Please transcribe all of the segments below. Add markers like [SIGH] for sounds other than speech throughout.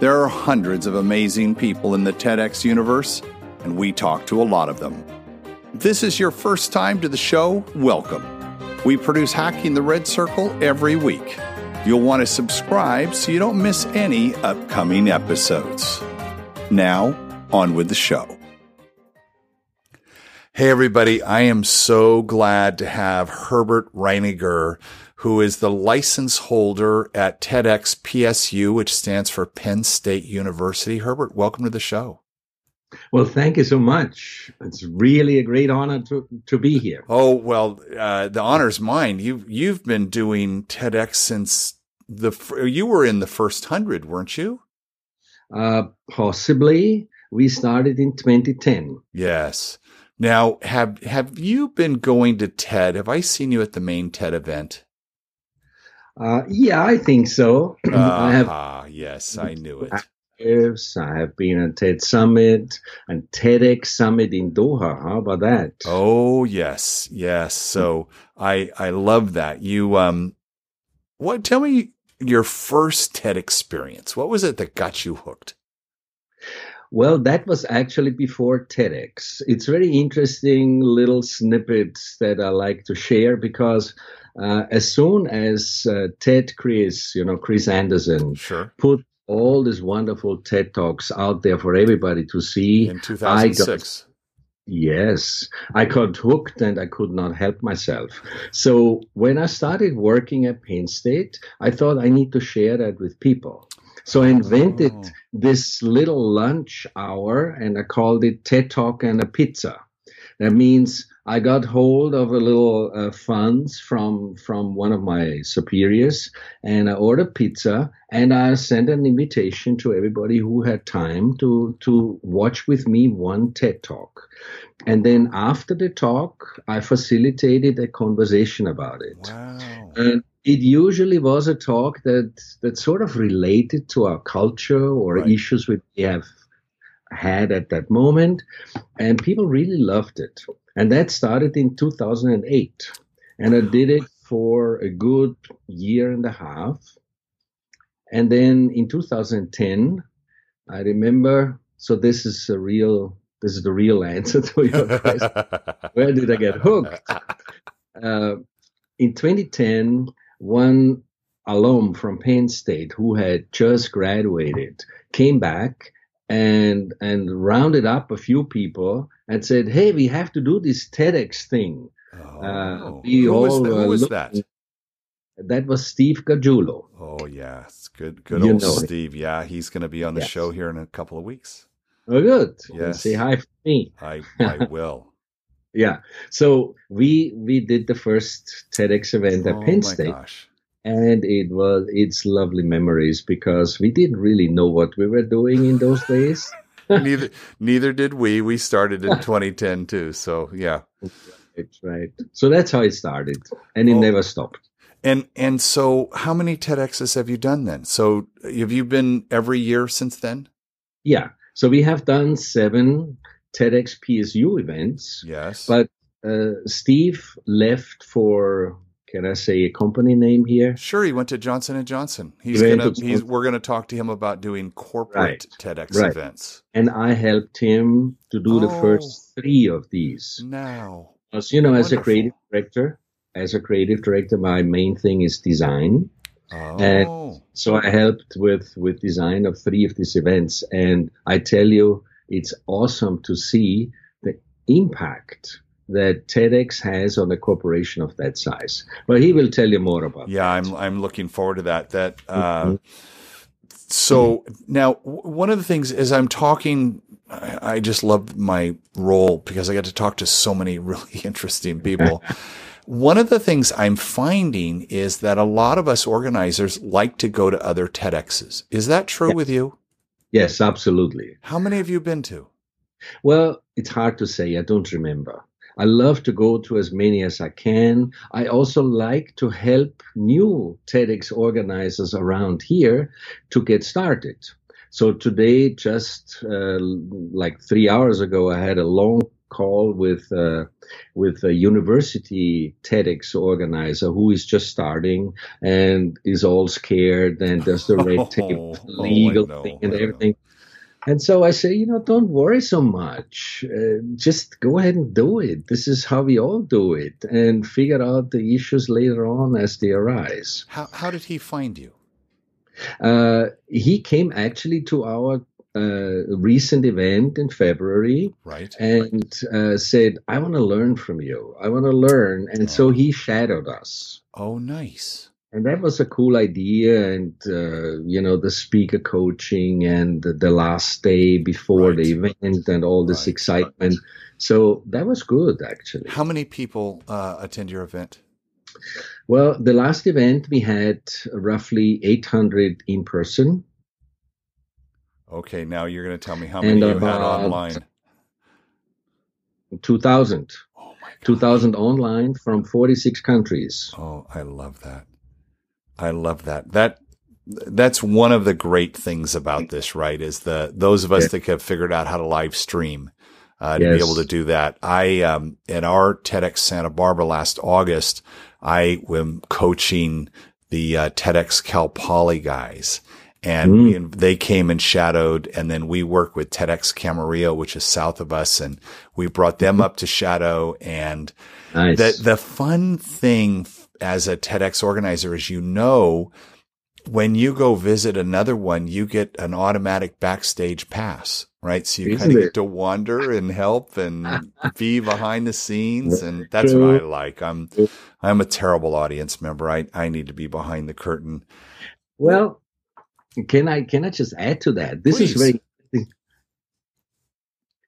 There are hundreds of amazing people in the TEDx universe, and we talk to a lot of them. If this is your first time to the show, welcome. We produce Hacking the Red Circle every week. You'll want to subscribe so you don't miss any upcoming episodes. Now, on with the show. Hey, everybody. I am so glad to have Herbert Reininger who is the license holder at TEDx PSU, which stands for Penn State University. Herbert, welcome to the show. Well, thank you so much. It's really a great honor to, to be here. Oh well, uh, the honor's mine. You you've been doing TEDx since the you were in the first hundred, weren't you? Uh, possibly. We started in 2010. Yes. Now, have have you been going to TED? Have I seen you at the main TED event? Uh, yeah, I think so. Uh, [CLEARS THROAT] I have. Ah, yes, I knew it. I have been at TED Summit and TEDx Summit in Doha. How about that? Oh yes, yes. So I I love that. You um, what? Tell me your first TED experience. What was it that got you hooked? Well, that was actually before TEDx. It's very interesting little snippets that I like to share because uh, as soon as uh, TED Chris, you know, Chris Anderson, sure. put all these wonderful TED Talks out there for everybody to see. In 2006. Got, yes, I got hooked and I could not help myself. So when I started working at Penn State, I thought I need to share that with people. So I invented oh. this little lunch hour and I called it TED Talk and a Pizza. That means I got hold of a little uh, funds from from one of my superiors, and I ordered pizza, and I sent an invitation to everybody who had time to to watch with me one TED talk, and then after the talk, I facilitated a conversation about it. Wow. And it usually was a talk that that sort of related to our culture or right. issues we have had at that moment, and people really loved it. And that started in 2008. And I did it for a good year and a half. And then in 2010, I remember, so this is a real, this is the real [LAUGHS] answer to your question. [LAUGHS] Where did I get hooked? Uh, in 2010, one alum from Penn State who had just graduated came back and and rounded up a few people and said, "Hey, we have to do this TEDx thing." Oh, uh, who all was, that? Who was that? That was Steve Gargiulo. Oh yes, good, good you old Steve. Him. Yeah, he's going to be on the yes. show here in a couple of weeks. Oh, good. Yes, say hi for me. I [LAUGHS] I will. yeah. So we we did the first TEDx event at oh, Penn State. Gosh and it was it's lovely memories because we didn't really know what we were doing in those days. [LAUGHS] neither neither did we. We started in [LAUGHS] 2010 too. So yeah, it's right. So that's how it started, and it never stopped. And and so, how many TEDx's have you done then? So have you been every year since then? Yeah. So we have done seven TEDx PSU events. Yes. But uh, Steve left for can I say a company name here? Sure. He went to Johnson and Johnson. He's he gonna. He's, we're gonna talk to him about doing corporate right. TEDx right. events. And I helped him to do oh, the first oh. three of these. Now, as you know, Wonderful. as a creative director, as a creative director, my main thing is design. Oh. And so I helped with with design of three of these events, and I tell you, it's awesome to see the impact that TEDx has on a corporation of that size. But he will tell you more about. It. Yeah, that. I'm I'm looking forward to that. That uh, mm-hmm. so now one of the things is I'm talking. I, I just love my role because I get to talk to so many [LAUGHS] really interesting people. [LAUGHS] one of the things I'm finding is that a lot of us organizers like to go to other TEDx's. Is that true yeah. with you? Yes, absolutely. How many have you been to? Well, it's hard to say. I don't remember. I love to go to as many as I can. I also like to help new TEDx organizers around here to get started. So today, just uh, like three hours ago, I had a long call with uh, with a university TEDx organizer who is just starting and is all scared and does the red tape, [LAUGHS] oh, legal oh, thing, and everything. And so I say, you know, don't worry so much. Uh, just go ahead and do it. This is how we all do it, and figure out the issues later on as they arise. How how did he find you? Uh, he came actually to our uh, recent event in February, right? And uh, said, "I want to learn from you. I want to learn." And oh. so he shadowed us. Oh, nice. And that was a cool idea, and uh, you know the speaker coaching and the, the last day before right. the event and all this right. excitement. So that was good, actually. How many people uh, attend your event? Well, the last event we had roughly 800 in person Okay, now you're going to tell me how many you had online. 2,000. Oh my 2,000 online from 46 countries. Oh, I love that. I love that. That that's one of the great things about this, right? Is the those of us yeah. that have figured out how to live stream uh, to yes. be able to do that. I um, in our TEDx Santa Barbara last August, I am coaching the uh, TEDx Cal Poly guys, and mm. we, they came and shadowed and then we work with TEDx Camarillo, which is south of us. And we brought them mm-hmm. up to shadow. And nice. the, the fun thing as a TEDx organizer is, you know, when you go visit another one, you get an automatic backstage pass, right? So you kind of get to wander and help and [LAUGHS] be behind the scenes. And that's what I like. I'm, I'm a terrible audience member. I, I need to be behind the curtain. Well, can I can I just add to that? This Please. is very.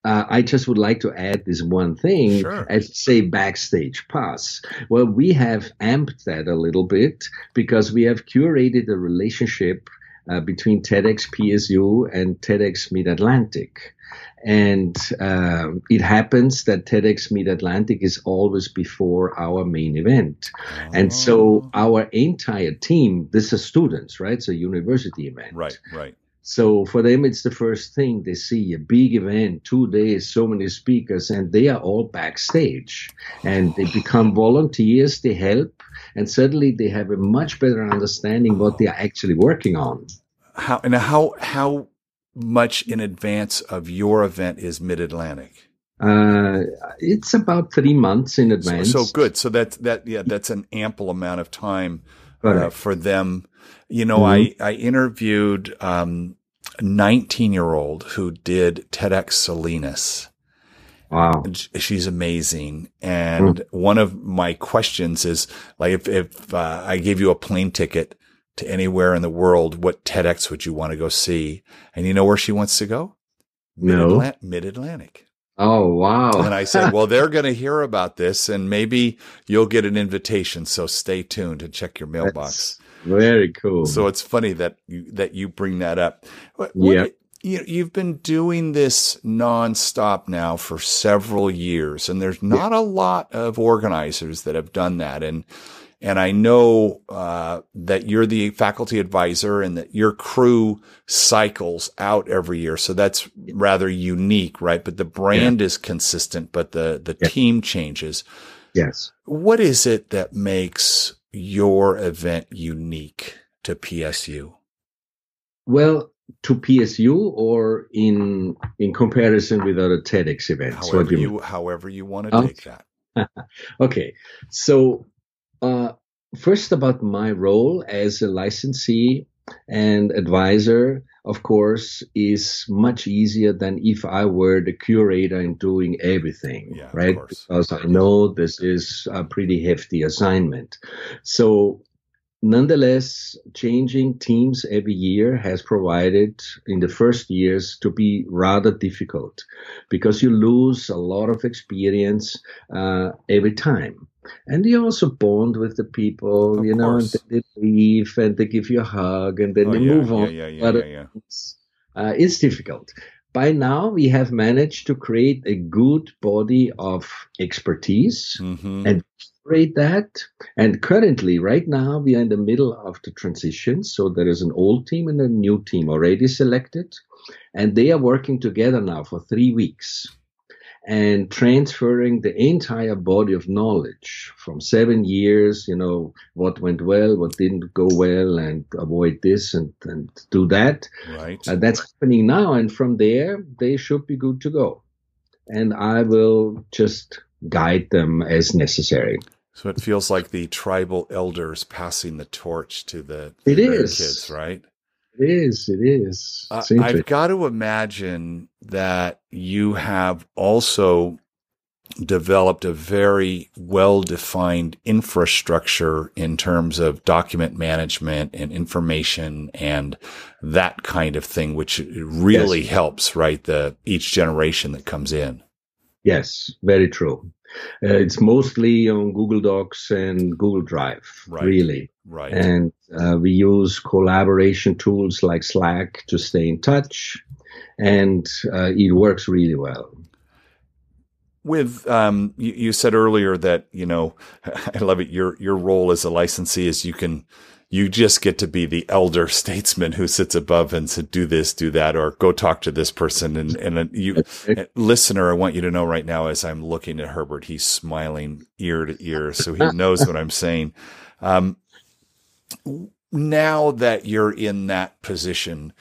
Uh, I just would like to add this one thing, sure. as say backstage pass. Well, we have amped that a little bit because we have curated a relationship uh, between TEDx PSU and TEDx Mid Atlantic. And uh, it happens that TEDx Mid Atlantic is always before our main event. Oh. And so oh. our entire team, this is students, right? It's a university event. Right, right. So for them, it's the first thing they see a big event, two days, so many speakers, and they are all backstage and they become volunteers, they help, and suddenly they have a much better understanding what they are actually working on. How and how how much in advance of your event is Mid Atlantic? Uh, it's about three months in advance. So, so, good. So that that yeah, that's an ample amount of time uh, for them. You know, mm-hmm. I I interviewed um, a 19 year old who did TEDx Salinas. Wow. She's amazing. And mm. one of my questions is like, if, if uh, I gave you a plane ticket to anywhere in the world, what TEDx would you want to go see? And you know where she wants to go? No. Mid Atlantic. Oh, wow. and I said, well, they're going to hear about this and maybe you'll get an invitation. So stay tuned and check your mailbox. That's very cool. So it's funny that you, that you bring that up. yeah. You, you've been doing this nonstop now for several years, and there's not yeah. a lot of organizers that have done that. And and I know uh, that you're the faculty advisor and that your crew cycles out every year. So that's rather unique, right? But the brand yeah. is consistent, but the, the yeah. team changes. Yes. What is it that makes your event unique to PSU? Well, to PSU or in in comparison with other TEDx events? However you, you however you want to take that. [LAUGHS] okay, so uh, first, about my role as a licensee and advisor, of course, is much easier than if I were the curator and doing everything, yeah, right? Because I know this is a pretty hefty assignment. So Nonetheless, changing teams every year has provided in the first years to be rather difficult because you lose a lot of experience uh, every time. And you also bond with the people, of you know, course. and they leave and they give you a hug and then oh, they yeah, move on. Yeah, yeah, yeah, uh, it's difficult. By now, we have managed to create a good body of expertise mm-hmm. and create that. And currently, right now, we are in the middle of the transition. So there is an old team and a new team already selected, and they are working together now for three weeks and transferring the entire body of knowledge from seven years, you know, what went well, what didn't go well, and avoid this and, and do that. Right. Uh, that's happening now. And from there, they should be good to go. And I will just guide them as necessary. So it feels like the tribal elders passing the torch to the, it is. kids, right? It is. It is. Uh, I've got to imagine that you have also developed a very well defined infrastructure in terms of document management and information and that kind of thing, which really yes. helps, right? The each generation that comes in. Yes, very true. Uh, it's mostly on Google Docs and Google Drive, right. really. Right. And uh, we use collaboration tools like Slack to stay in touch, and uh, it works really well. With um, you, you said earlier that you know, [LAUGHS] I love it. Your your role as a licensee is you can you just get to be the elder [LAUGHS] statesman who sits above and said, do this, do that, or go talk to this person. And, and you, listener, I want you to know right now, as I'm looking at Herbert, he's smiling ear to ear. So he [LAUGHS] knows what I'm saying. Um, now that you're in that position,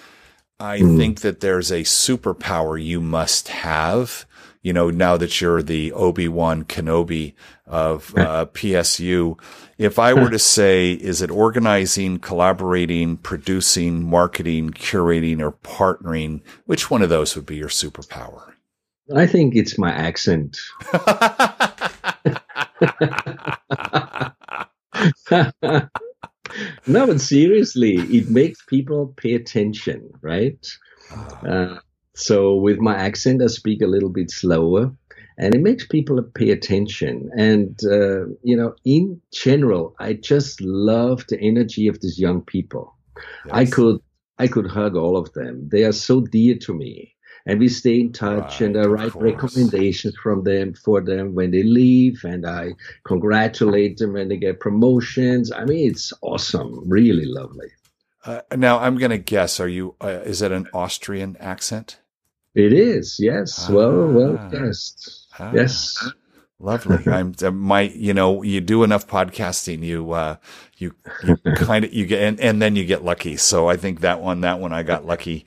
I mm. think that there's a superpower you must have you know, now that you're the Obi-Wan Kenobi of uh, PSU, if I were to say, is it organizing, collaborating, producing, marketing, curating, or partnering, which one of those would be your superpower? I think it's my accent. [LAUGHS] [LAUGHS] [LAUGHS] [LAUGHS] no, but seriously, it makes people pay attention, right? Ah. Uh, so with my accent, I speak a little bit slower, and it makes people pay attention. And uh, you know, in general, I just love the energy of these young people. Yes. I could I could hug all of them. They are so dear to me. And we stay in touch, right, and I write recommendations from them for them when they leave, and I congratulate them when they get promotions. I mean, it's awesome, really lovely. Uh, now I'm going to guess. Are you? Uh, is it an Austrian accent? It is, yes. Ah, well, well, yes, ah, yes. Lovely. [LAUGHS] I'm uh, my, you know, you do enough podcasting, you, uh, you, you kind of, you get, and, and then you get lucky. So I think that one, that one, I got lucky.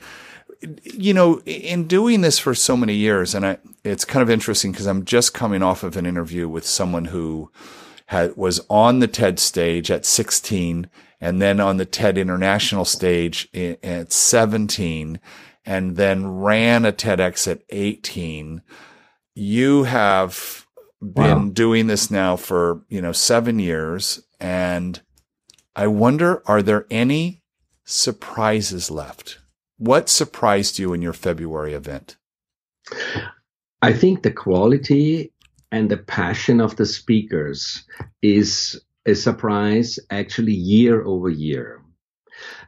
You know, in doing this for so many years, and I, it's kind of interesting because I'm just coming off of an interview with someone who had, was on the TED stage at 16 and then on the TED international stage at 17 and then ran a TEDx at 18. You have been wow. doing this now for, you know, seven years. And I wonder, are there any surprises left? What surprised you in your February event? I think the quality and the passion of the speakers is a surprise actually year over year.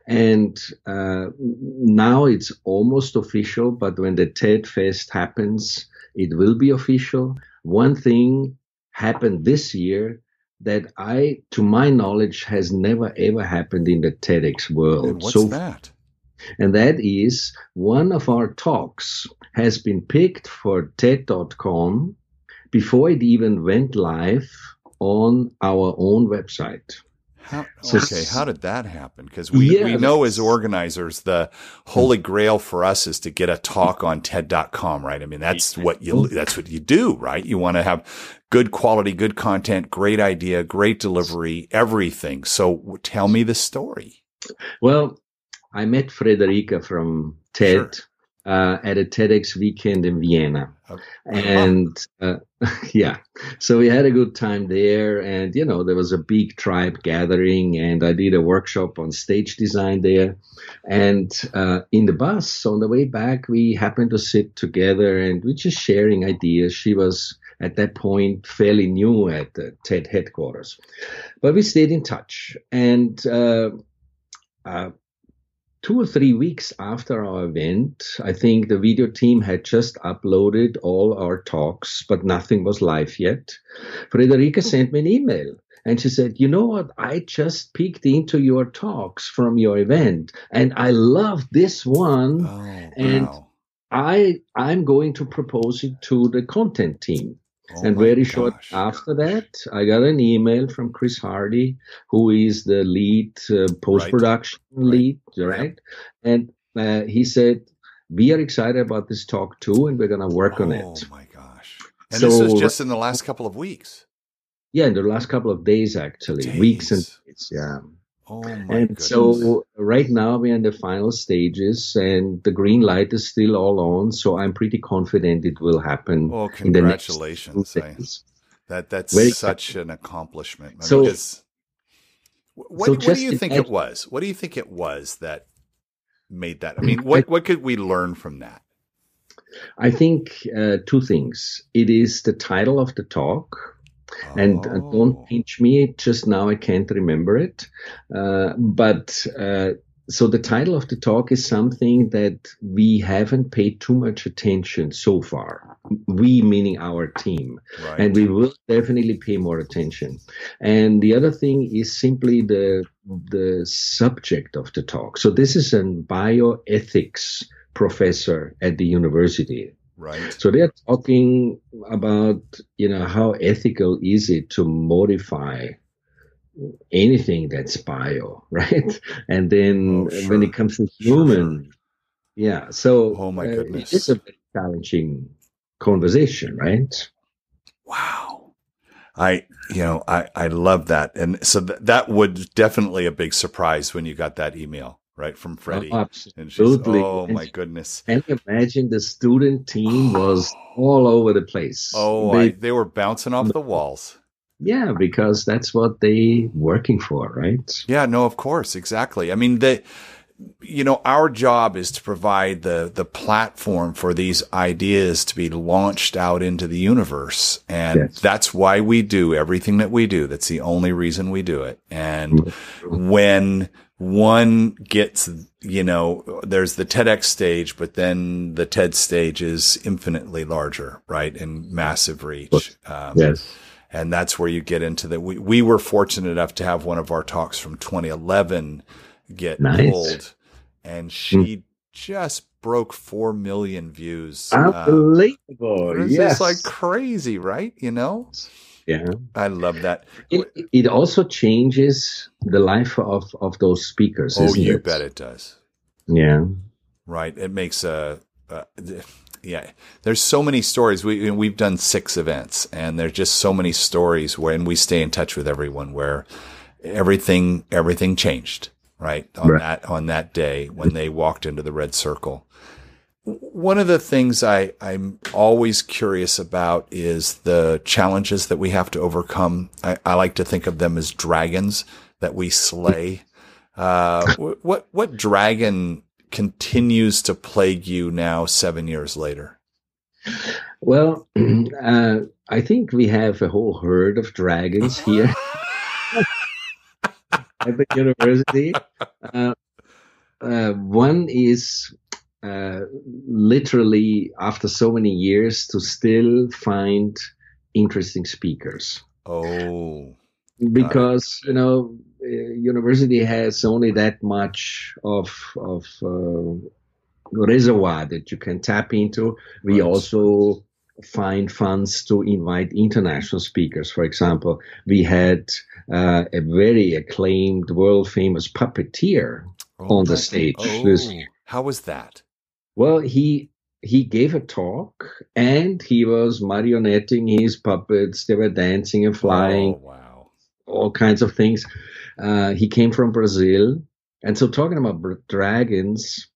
And uh, now it's almost official, but when the TED Fest happens, it will be official. One thing happened this year that I, to my knowledge, has never ever happened in the TEDx world. And what's so, that? And that is one of our talks has been picked for TED.com before it even went live on our own website. How, okay, how did that happen? Because we, yeah, we know as organizers, the holy hmm. grail for us is to get a talk on TED.com, right? I mean, that's what you that's what you do, right? You want to have good quality, good content, great idea, great delivery, everything. So tell me the story. Well, I met Frederica from TED. Sure uh, at a TEDx weekend in Vienna. Okay. And uh, [LAUGHS] yeah, so we had a good time there. And, you know, there was a big tribe gathering, and I did a workshop on stage design there. And uh, in the bus on the way back, we happened to sit together and we just sharing ideas. She was at that point fairly new at the TED headquarters, but we stayed in touch. And uh, uh, two or three weeks after our event, I think the video team had just uploaded all our talks, but nothing was live yet. Frederica hmm. sent me an email and she said, You know what? I just peeked into your talks from your event and I love this one. Oh, and wow. I, I'm going to propose it to the content team. Oh and very gosh. short after that, I got an email from Chris Hardy, who is the lead uh, post production right. lead, right? right? And uh, he said, "We are excited about this talk too, and we're going to work oh, on it." Oh my gosh! And so, this is just in the last couple of weeks. Yeah, in the last couple of days, actually, days. weeks and days. Yeah. Oh and goodness. so right now we're in the final stages and the green light is still all on. So I'm pretty confident it will happen. Well, congratulations. I, that that's Very such an accomplishment. So, because, what, so what do you think it was? What do you think it was that made that? I mean, what, what could we learn from that? I think uh, two things. It is the title of the talk, and uh, don't oh. pinch me, just now I can't remember it. Uh, but uh, so the title of the talk is something that we haven't paid too much attention so far. We meaning our team. Right. And we will definitely pay more attention. And the other thing is simply the the subject of the talk. So this is a bioethics professor at the university Right. So they're talking about, you know, how ethical is it to modify anything that's bio, [LAUGHS] right? And then oh, sure. when it comes to human, sure. yeah. So oh my goodness, uh, it's a very challenging conversation, right? Wow. I, you know, I, I love that. And so th- that would definitely a big surprise when you got that email right from oh, Freddie. Oh, absolutely. oh and my goodness! Can you imagine the student team [SIGHS] was all over the place? Oh, they, I, they were bouncing off the walls. Yeah, because that's what they working for, right? Yeah, no, of course, exactly. I mean, the you know, our job is to provide the the platform for these ideas to be launched out into the universe, and yes. that's why we do everything that we do. That's the only reason we do it. And when one gets, you know, there's the TEDx stage, but then the TED stage is infinitely larger, right? And massive reach. Um, yes. And that's where you get into the, we, we were fortunate enough to have one of our talks from 2011 get nice. pulled and she mm. just broke 4 million views. Unbelievable. Um, it's yes. like crazy, right? You know? Yeah, I love that. It, it also changes the life of of those speakers. Oh, you it? bet it does. Yeah, right. It makes a. yeah, there's so many stories. We we've done six events, and there's just so many stories when we stay in touch with everyone where everything everything changed right on right. that on that day when they walked into the red circle one of the things I, I'm always curious about is the challenges that we have to overcome. I, I like to think of them as dragons that we slay. Uh, what what dragon continues to plague you now, seven years later? Well, [CLEARS THROAT] uh, I think we have a whole herd of dragons here [LAUGHS] at the university. Uh, uh, one is uh, literally after so many years to still find interesting speakers. Oh, because you know, uh, university has only that much of of uh, reservoir that you can tap into. We right. also find funds to invite international speakers. For example, we had uh, a very acclaimed, world famous puppeteer oh, on the stage. Oh, how was that? Well, he he gave a talk and he was marionetting his puppets. They were dancing and flying. Oh, wow. All kinds of things. Uh, he came from Brazil. And so, talking about dragons,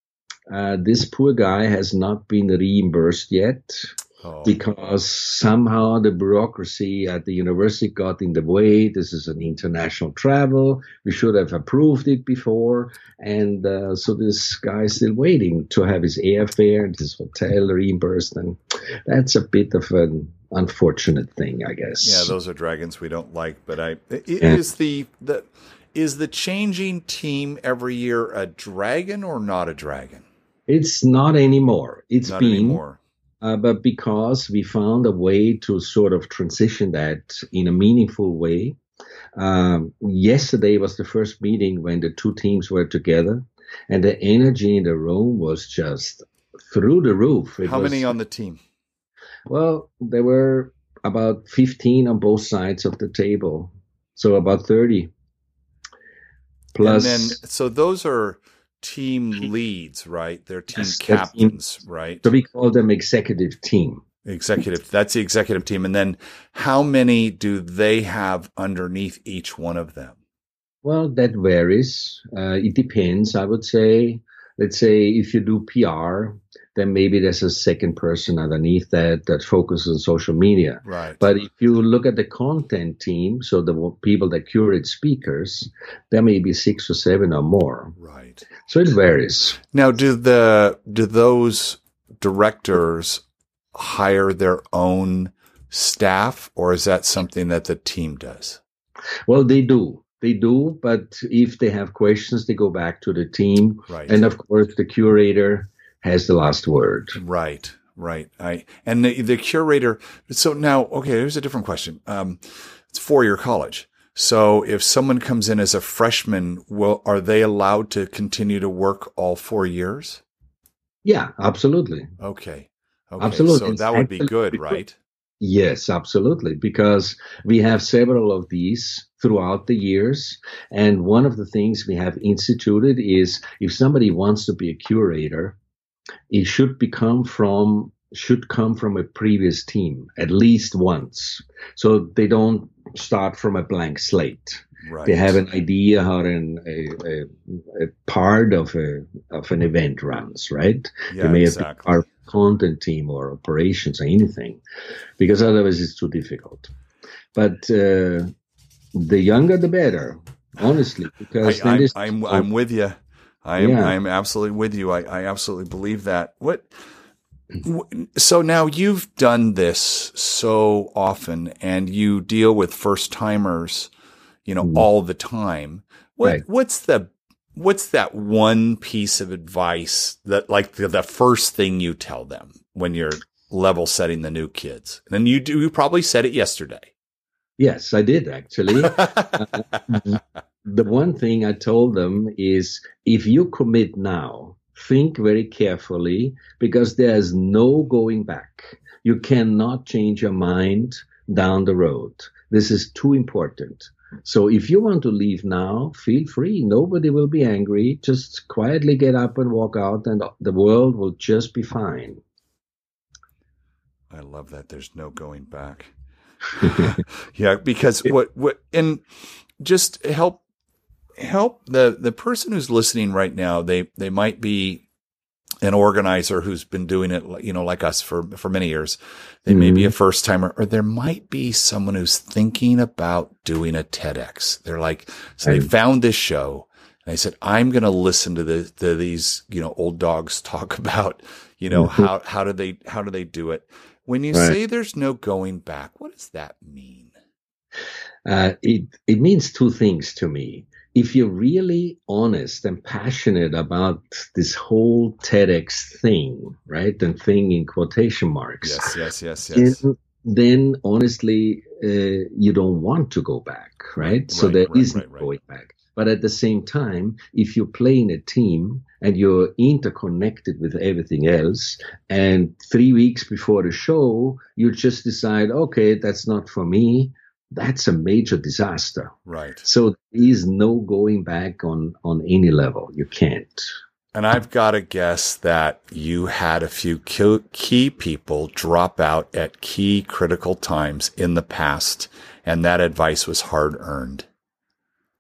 uh, this poor guy has not been reimbursed yet oh. because somehow the bureaucracy at the university got in the way. This is an international travel. We should have approved it before. And uh, so this guy is still waiting to have his airfare and his hotel reimbursed. And that's a bit of an unfortunate thing, I guess. Yeah, those are dragons we don't like. But I, it yeah. is the, the, Is the changing team every year a dragon or not a dragon? It's not anymore. It's not been, anymore. Uh, but because we found a way to sort of transition that in a meaningful way. Um, yesterday was the first meeting when the two teams were together, and the energy in the room was just through the roof. It How was, many on the team? Well, there were about 15 on both sides of the table, so about 30. Plus, and then, so those are team leads, right? They're team yes, captains, team, right? So we call them executive team. Executive. That's the executive team. And then how many do they have underneath each one of them? Well, that varies. Uh, it depends. I would say, let's say if you do PR, then maybe there's a second person underneath that that focuses on social media. Right. But if you look at the content team, so the people that curate speakers, there may be six or seven or more. Right. So it varies. Now, do the do those directors hire their own staff, or is that something that the team does? Well, they do. They do, but if they have questions, they go back to the team. Right. And of course, the curator has the last word. Right. Right. I and the, the curator. So now, okay, here's a different question. Um, it's four year college. So if someone comes in as a freshman, will are they allowed to continue to work all four years? Yeah, absolutely. Okay. Okay, absolutely. So that would be good, right? Yes, absolutely. Because we have several of these throughout the years. And one of the things we have instituted is if somebody wants to be a curator, it should become from should come from a previous team at least once. So they don't start from a blank slate. Right. They have an idea how an, a, a, a, part of a of an event runs, right? Yeah, they may exactly. have our content team or operations or anything, because otherwise it's too difficult. But uh, the younger the better, honestly, because I, I, I'm I'm with you. I am yeah. I am absolutely with you. I, I absolutely believe that. What so now you've done this so often and you deal with first timers you know, mm. all the time. What, right. what's the, what's that one piece of advice that like the, the, first thing you tell them when you're level setting the new kids? And you do, you probably said it yesterday. Yes, I did actually. [LAUGHS] uh, the one thing I told them is if you commit now, think very carefully because there's no going back. You cannot change your mind down the road. This is too important. So if you want to leave now, feel free. Nobody will be angry. Just quietly get up and walk out, and the world will just be fine. I love that. There's no going back. [LAUGHS] [LAUGHS] yeah, because what what and just help help the the person who's listening right now. They they might be an organizer who's been doing it, you know, like us for, for many years. They mm-hmm. may be a mm-hmm. first timer or there might be someone who's thinking about doing a TEDx. They're like, so they found this show and they said, I'm going to listen to the, to these, you know, old dogs [LAUGHS] talk about, you know, mm-hmm. how, how do they, how do they do it? When you right. say there's no going back, what does that mean? Uh, it, it means two things to me if you're really honest and passionate about this whole TEDx thing, right? And thing in quotation marks. Yes, yes, yes, yes. Then, then honestly, uh, you don't want to go back, right? so there right, is no right, going back. But at the same time, if you play in a team and you're interconnected with everything else, and three weeks before the show, you just decide, okay, that's not for me that's a major disaster. Right. So there is no going back on on any level. You can't. And I've got to guess that you had a few key people drop out at key critical times in the past, and that advice was hard earned.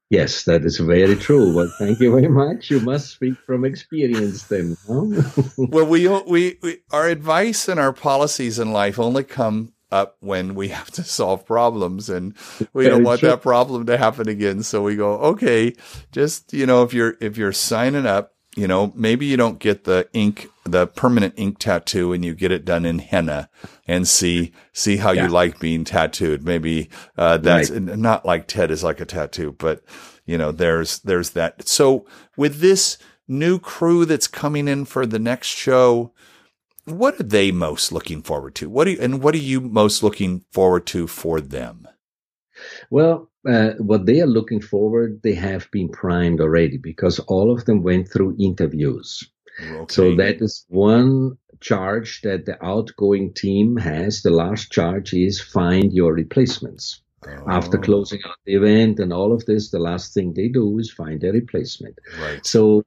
Yes, that is very true. Well, thank you very much. You must speak from experience then. Huh? [LAUGHS] well, we, we, we, our advice and our policies in life only come up when we [LAUGHS] have to solve problems and we don't want that problem to happen again. So we go, okay, just, you know, if you're, if you're signing up, you know, maybe you don't get the ink, the permanent ink tattoo and you get it done in henna and see, see how yeah. you like being tattooed. Maybe, uh, that's right. not like Ted is like a tattoo, but, you know, there's there's that. So with this new crew that's coming in for the next show, what are they most looking forward to? What do you, and what are you most looking forward to for them? Well, uh, what they are looking forward, they have been primed already because all of them went through interviews. Okay. So that is one charge that the outgoing team has. The last charge is find your replacements. Oh. After closing out the event and all of this, the last thing they do is find a replacement. Right. So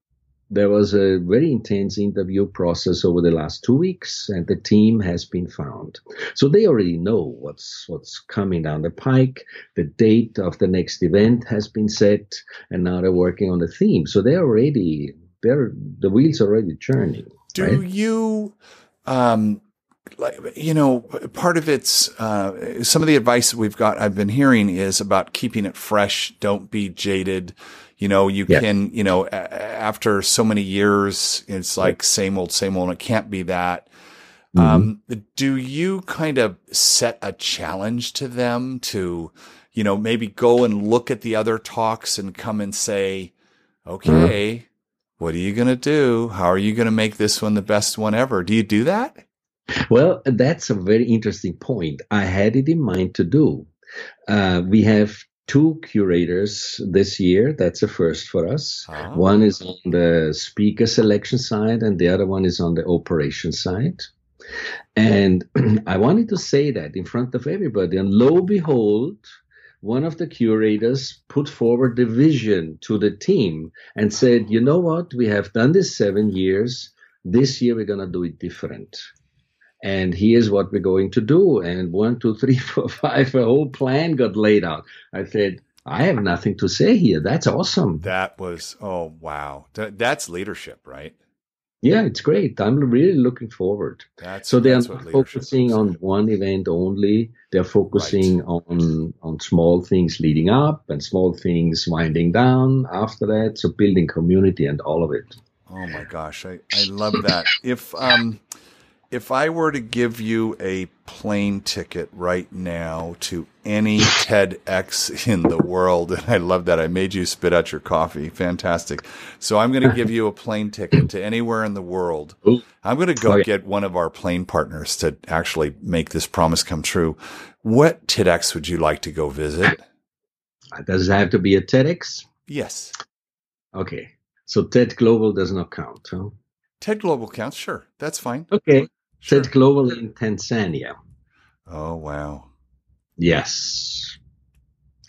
there was a very intense interview process over the last two weeks, and the team has been found. So they already know what's what's coming down the pike. The date of the next event has been set, and now they're working on the theme. So they're already they're the wheels are already churning. Do right? you? Um, like you know part of it's uh, some of the advice that we've got i've been hearing is about keeping it fresh don't be jaded you know, you yeah. can, you know, a- after so many years, it's like same old, same old. it can't be that. Mm-hmm. Um, do you kind of set a challenge to them to, you know, maybe go and look at the other talks and come and say, okay, mm-hmm. what are you going to do? How are you going to make this one the best one ever? Do you do that? Well, that's a very interesting point. I had it in mind to do. Uh, we have two curators this year. That's a first for us. Oh. One is on the speaker selection side, and the other one is on the operation side. And [CLEARS THROAT] I wanted to say that in front of everybody. And lo behold, one of the curators put forward the vision to the team and said, you know what? We have done this seven years. This year, we're going to do it different and here's what we're going to do. And one, two, three, [LAUGHS] four, five, a whole plan got laid out. I said, I have nothing to say here. That's awesome. That was, oh, wow. that's leadership, right? Yeah, it's great. I'm really looking forward. That's, so they're not focusing on one event only. They're focusing right. on on small things leading up and small things winding down after that. So building community and all of it. Oh my gosh, I, I love that. if um if I were to give you a plane ticket right now to any TEDx in the world, and I love that I made you spit out your coffee. Fantastic. So I'm going to give you a plane ticket to anywhere in the world. I'm going to go oh, get one of our plane partners to actually make this promise come true. What TEDx would you like to go visit? Does it have to be a TEDx? Yes. Okay. So TED Global does not count, huh? TED Global counts, sure. That's fine. Okay. Sure. TED Global in Tanzania. Oh wow. Yes.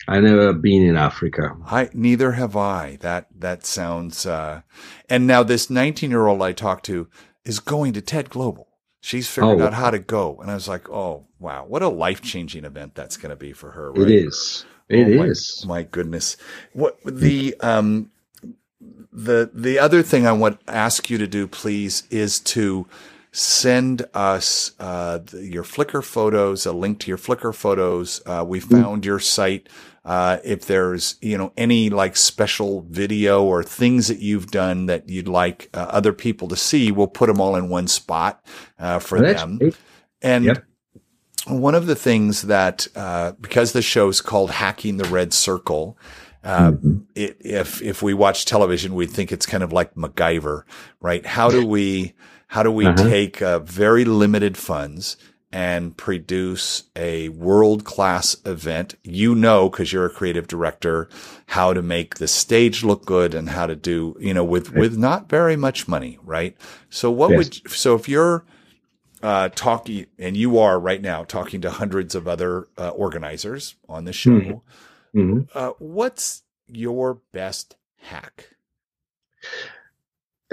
I never been in Africa. I neither have I. That that sounds uh and now this 19-year-old I talked to is going to TED Global. She's figured oh, out how to go and I was like, "Oh, wow. What a life-changing event that's going to be for her." Right? It is. It oh, is. My, my goodness. What the um the the other thing I want to ask you to do please is to send us uh, your Flickr photos, a link to your Flickr photos. Uh, we mm-hmm. found your site. Uh, if there's you know any like special video or things that you've done that you'd like uh, other people to see, we'll put them all in one spot uh, for them. Great. And yep. one of the things that uh, because the show is called Hacking the Red Circle. Mm-hmm. It, if if we watch television, we think it's kind of like MacGyver, right? How do we how do we uh-huh. take uh, very limited funds and produce a world class event? You know, because you're a creative director, how to make the stage look good and how to do, you know, with, right. with not very much money, right? So what yes. would, so if you're, uh, talking, and you are right now talking to hundreds of other uh, organizers on the show. Mm-hmm. Mm-hmm. Uh, what's your best hack?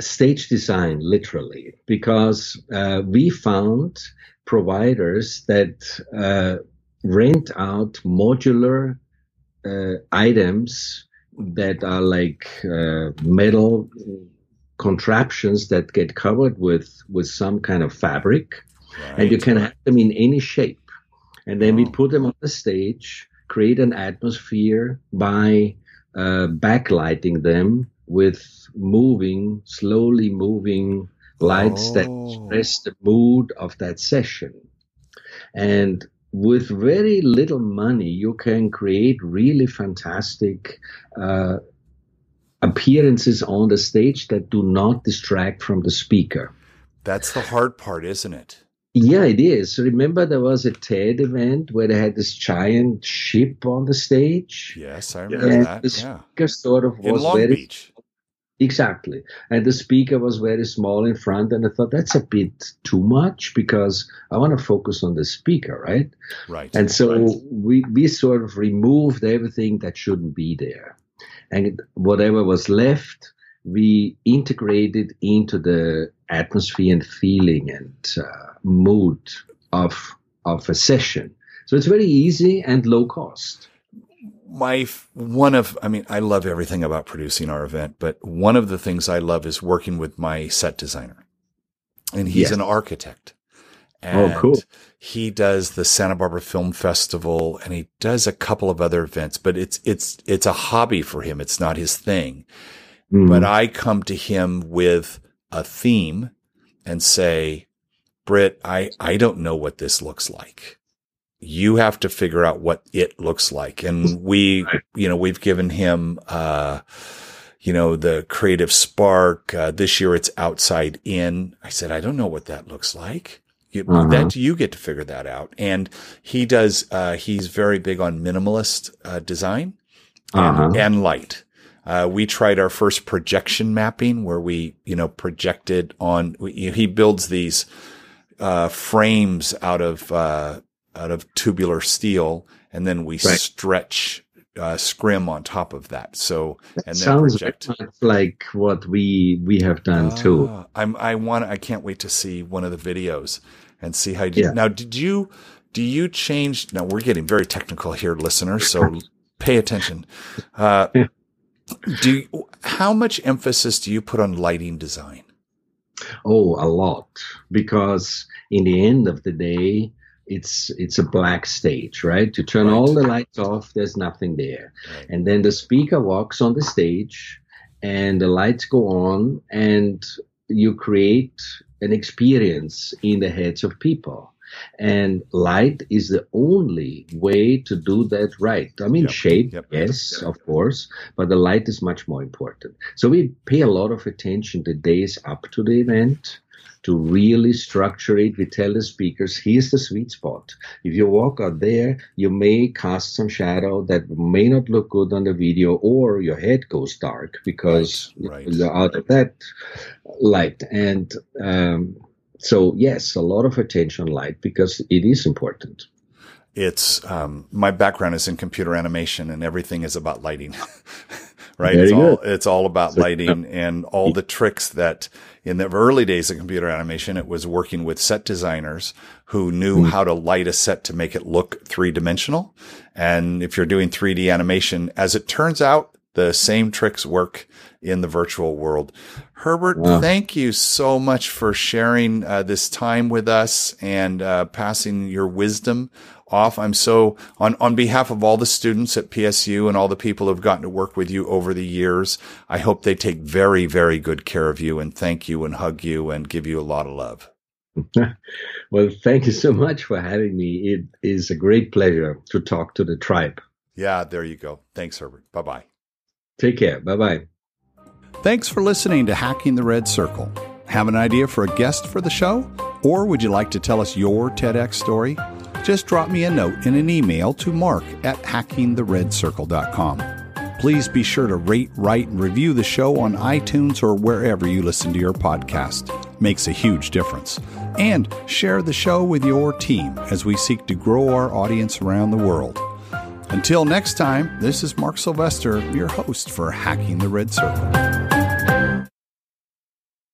Stage design literally because uh, we found providers that uh, rent out modular uh, items that are like uh, metal contraptions that get covered with with some kind of fabric right. and you can have them in any shape and then oh. we put them on the stage create an atmosphere by uh, backlighting them with moving, slowly moving lights oh. that express the mood of that session. And with very little money, you can create really fantastic uh, appearances on the stage that do not distract from the speaker. That's the hard part, isn't it? Yeah, it is. Remember, there was a TED event where they had this giant ship on the stage. Yes, I remember and that. The speaker yeah. sort of was In Long very Beach. Exactly. And the speaker was very small in front. And I thought that's a bit too much because I want to focus on the speaker, right? Right. And so right. we, we sort of removed everything that shouldn't be there. And whatever was left, we integrated into the atmosphere and feeling and uh, mood of, of a session. So it's very easy and low cost my one of I mean I love everything about producing our event, but one of the things I love is working with my set designer. And he's yes. an architect. And oh, cool. he does the Santa Barbara Film Festival and he does a couple of other events, but it's it's it's a hobby for him. It's not his thing. Mm. But I come to him with a theme and say, Britt, I, I don't know what this looks like you have to figure out what it looks like. And we, you know, we've given him, uh, you know, the creative spark. Uh, this year it's outside in. I said, I don't know what that looks like. You, uh-huh. That you get to figure that out. And he does, uh, he's very big on minimalist, uh, design and, uh-huh. and light. Uh, we tried our first projection mapping where we, you know, projected on, we, he builds these, uh, frames out of, uh, out of tubular steel, and then we right. stretch uh, scrim on top of that. So that and then sounds project. like what we we have done uh, too. Ah, I'm I want I can't wait to see one of the videos and see how you yeah. now did you do you change now we're getting very technical here listeners so [LAUGHS] pay attention uh, do you, how much emphasis do you put on lighting design oh a lot because in the end of the day it's it's a black stage, right? To turn right. all the lights off, there's nothing there. Right. And then the speaker walks on the stage and the lights go on and you create an experience in the heads of people. And light is the only way to do that right. I mean, yep. shape, yep. yes, yep. of course, but the light is much more important. So we pay a lot of attention the days up to the event to really structure it. We tell the speakers, here's the sweet spot. If you walk out there, you may cast some shadow that may not look good on the video, or your head goes dark because right, right. you're out of that light. And um, so, yes, a lot of attention light because it is important it's um, my background is in computer animation and everything is about lighting [LAUGHS] right it's all it's all about lighting and all [LAUGHS] the tricks that in the early days of computer animation, it was working with set designers who knew mm. how to light a set to make it look three dimensional. And if you're doing 3D animation, as it turns out, the same tricks work in the virtual world. Herbert, wow. thank you so much for sharing uh, this time with us and uh, passing your wisdom off. I'm so on, on behalf of all the students at PSU and all the people who've gotten to work with you over the years. I hope they take very, very good care of you and thank you and hug you and give you a lot of love. [LAUGHS] well, thank you so much for having me. It is a great pleasure to talk to the tribe. Yeah, there you go. Thanks, Herbert. Bye bye. Take care. Bye bye. Thanks for listening to Hacking the Red Circle. Have an idea for a guest for the show? Or would you like to tell us your TEDx story? just drop me a note in an email to mark at hackingtheredcircle.com. Please be sure to rate, write, and review the show on iTunes or wherever you listen to your podcast. Makes a huge difference. And share the show with your team as we seek to grow our audience around the world. Until next time, this is Mark Sylvester, your host for Hacking the Red Circle.